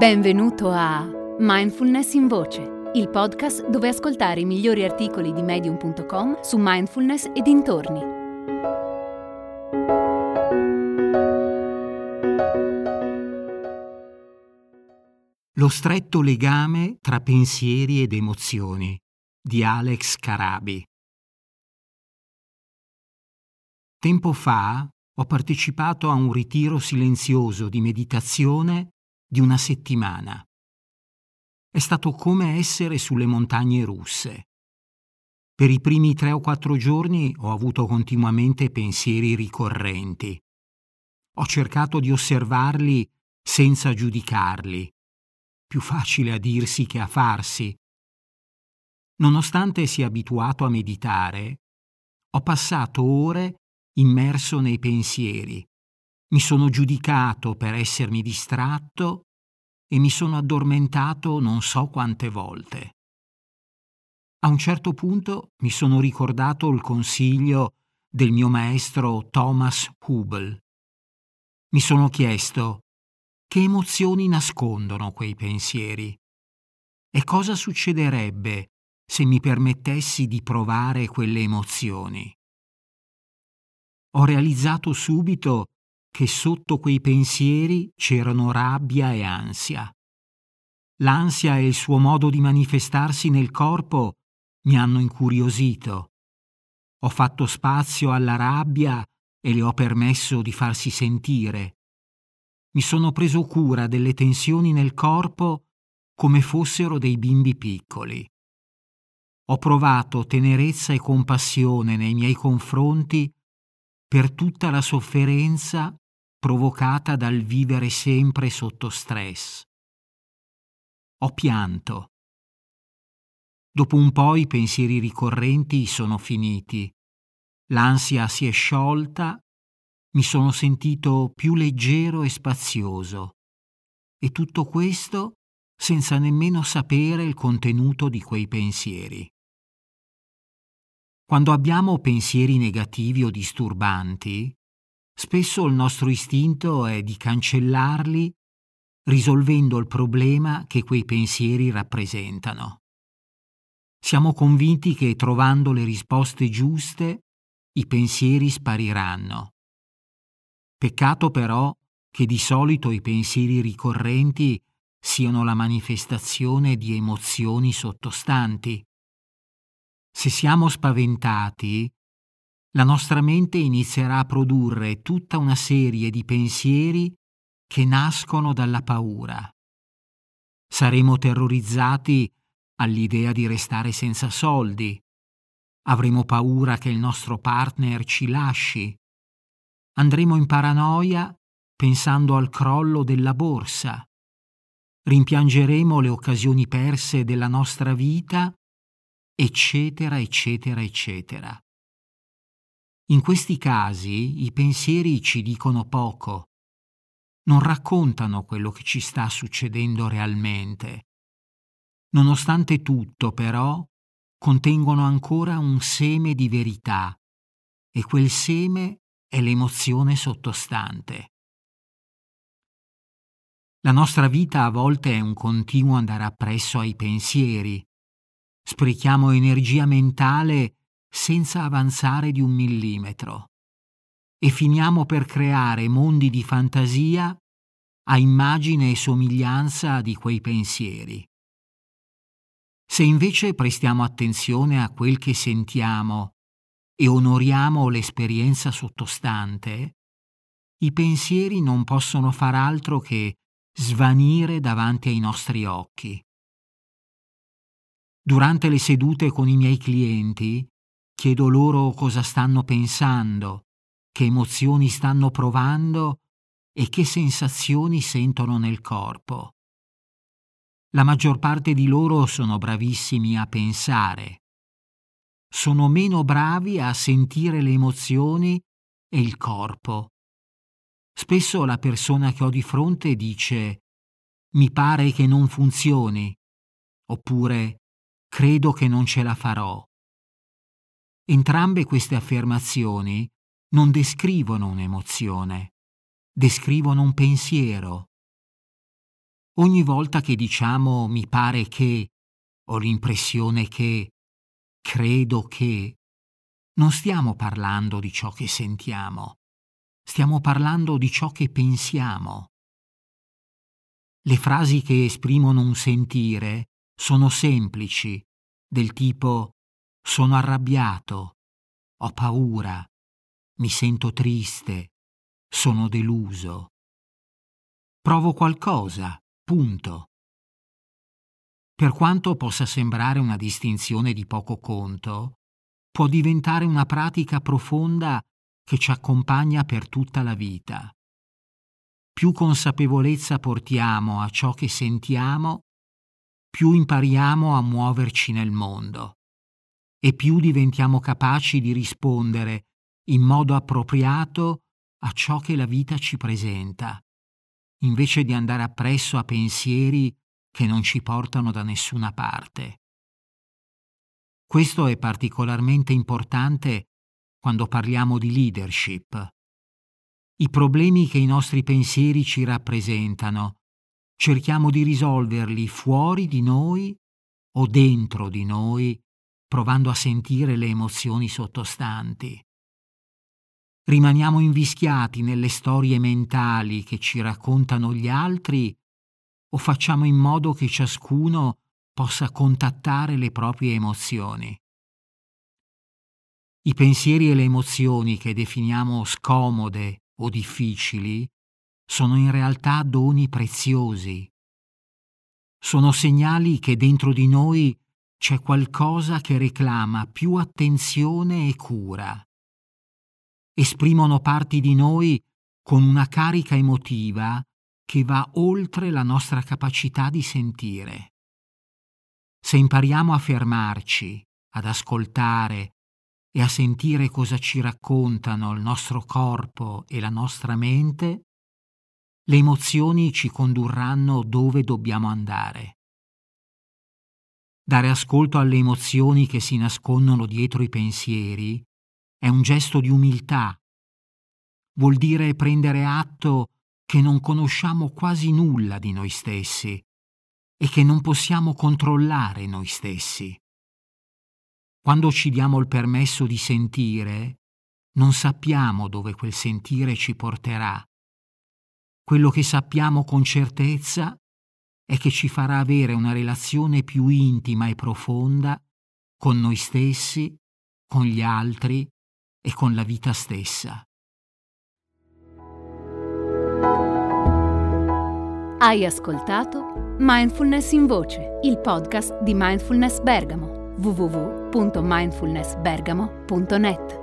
Benvenuto a Mindfulness in Voce, il podcast dove ascoltare i migliori articoli di medium.com su mindfulness e dintorni. Lo stretto legame tra pensieri ed emozioni di Alex Carabi. Tempo fa ho partecipato a un ritiro silenzioso di meditazione di una settimana. È stato come essere sulle montagne russe. Per i primi tre o quattro giorni ho avuto continuamente pensieri ricorrenti. Ho cercato di osservarli senza giudicarli. Più facile a dirsi che a farsi. Nonostante sia abituato a meditare, ho passato ore immerso nei pensieri, mi sono giudicato per essermi distratto e mi sono addormentato non so quante volte. A un certo punto mi sono ricordato il consiglio del mio maestro Thomas Hubel. Mi sono chiesto che emozioni nascondono quei pensieri e cosa succederebbe se mi permettessi di provare quelle emozioni. Ho realizzato subito che sotto quei pensieri c'erano rabbia e ansia. L'ansia e il suo modo di manifestarsi nel corpo mi hanno incuriosito. Ho fatto spazio alla rabbia e le ho permesso di farsi sentire. Mi sono preso cura delle tensioni nel corpo come fossero dei bimbi piccoli. Ho provato tenerezza e compassione nei miei confronti per tutta la sofferenza provocata dal vivere sempre sotto stress. Ho pianto. Dopo un po' i pensieri ricorrenti sono finiti. L'ansia si è sciolta, mi sono sentito più leggero e spazioso. E tutto questo senza nemmeno sapere il contenuto di quei pensieri. Quando abbiamo pensieri negativi o disturbanti, Spesso il nostro istinto è di cancellarli risolvendo il problema che quei pensieri rappresentano. Siamo convinti che trovando le risposte giuste i pensieri spariranno. Peccato però che di solito i pensieri ricorrenti siano la manifestazione di emozioni sottostanti. Se siamo spaventati, la nostra mente inizierà a produrre tutta una serie di pensieri che nascono dalla paura. Saremo terrorizzati all'idea di restare senza soldi. Avremo paura che il nostro partner ci lasci. Andremo in paranoia pensando al crollo della borsa. Rimpiangeremo le occasioni perse della nostra vita, eccetera, eccetera, eccetera. In questi casi i pensieri ci dicono poco, non raccontano quello che ci sta succedendo realmente. Nonostante tutto, però, contengono ancora un seme di verità e quel seme è l'emozione sottostante. La nostra vita a volte è un continuo andare appresso ai pensieri. Sprechiamo energia mentale senza avanzare di un millimetro e finiamo per creare mondi di fantasia a immagine e somiglianza di quei pensieri. Se invece prestiamo attenzione a quel che sentiamo e onoriamo l'esperienza sottostante, i pensieri non possono far altro che svanire davanti ai nostri occhi. Durante le sedute con i miei clienti chiedo loro cosa stanno pensando, che emozioni stanno provando e che sensazioni sentono nel corpo. La maggior parte di loro sono bravissimi a pensare. Sono meno bravi a sentire le emozioni e il corpo. Spesso la persona che ho di fronte dice mi pare che non funzioni, oppure credo che non ce la farò. Entrambe queste affermazioni non descrivono un'emozione, descrivono un pensiero. Ogni volta che diciamo mi pare che, ho l'impressione che, credo che, non stiamo parlando di ciò che sentiamo, stiamo parlando di ciò che pensiamo. Le frasi che esprimono un sentire sono semplici, del tipo sono arrabbiato, ho paura, mi sento triste, sono deluso. Provo qualcosa, punto. Per quanto possa sembrare una distinzione di poco conto, può diventare una pratica profonda che ci accompagna per tutta la vita. Più consapevolezza portiamo a ciò che sentiamo, più impariamo a muoverci nel mondo e più diventiamo capaci di rispondere in modo appropriato a ciò che la vita ci presenta, invece di andare appresso a pensieri che non ci portano da nessuna parte. Questo è particolarmente importante quando parliamo di leadership. I problemi che i nostri pensieri ci rappresentano, cerchiamo di risolverli fuori di noi o dentro di noi, provando a sentire le emozioni sottostanti. Rimaniamo invischiati nelle storie mentali che ci raccontano gli altri o facciamo in modo che ciascuno possa contattare le proprie emozioni. I pensieri e le emozioni che definiamo scomode o difficili sono in realtà doni preziosi. Sono segnali che dentro di noi c'è qualcosa che reclama più attenzione e cura. Esprimono parti di noi con una carica emotiva che va oltre la nostra capacità di sentire. Se impariamo a fermarci, ad ascoltare e a sentire cosa ci raccontano il nostro corpo e la nostra mente, le emozioni ci condurranno dove dobbiamo andare. Dare ascolto alle emozioni che si nascondono dietro i pensieri è un gesto di umiltà. Vuol dire prendere atto che non conosciamo quasi nulla di noi stessi e che non possiamo controllare noi stessi. Quando ci diamo il permesso di sentire, non sappiamo dove quel sentire ci porterà. Quello che sappiamo con certezza è che ci farà avere una relazione più intima e profonda con noi stessi, con gli altri e con la vita stessa. Hai ascoltato Mindfulness in Voce, il podcast di Mindfulness Bergamo, www.mindfulnessbergamo.net.